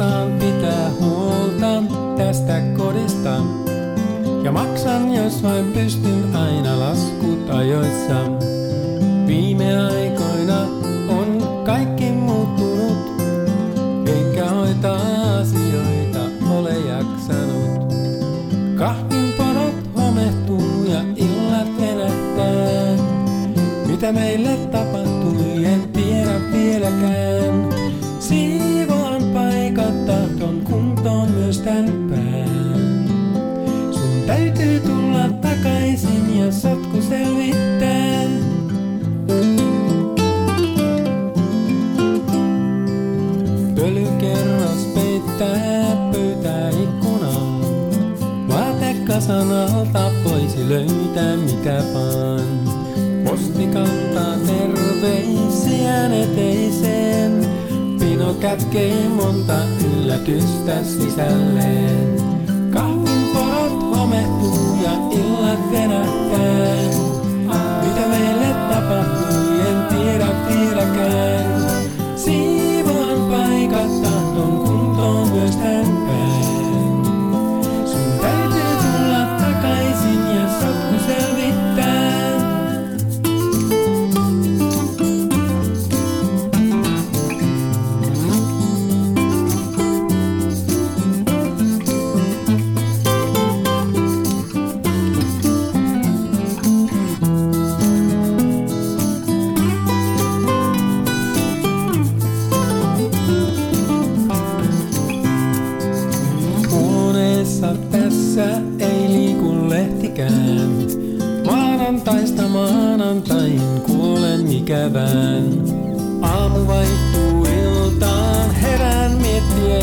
osaan pitää huolta tästä kodista. Ja maksan, jos vain pystyn aina laskut ajoissa. Viime aikoina on kaikki muuttunut, eikä hoitaa asioita ole jaksanut. Kahvin porot homehtuu ja illat venähtää. Mitä meille tapahtui, en tiedä vieläkään. on kuntoon myös tän pään. Sun täytyy tulla takaisin ja sotku selvittää. Pölykerros peittää pöytää ikkunaan. Vaatekasanalta voisi löytää mitä vaan. Posti kantaa terveisiä eteiseen. Pino kätkee monta yö yllätystä sisälleen. Kahvinpalat homehtuu. Suomessa tässä ei liiku lehtikään. Maanantaista maanantain kuolen ikävään. Aamu vaihtuu iltaan, herään miettiä.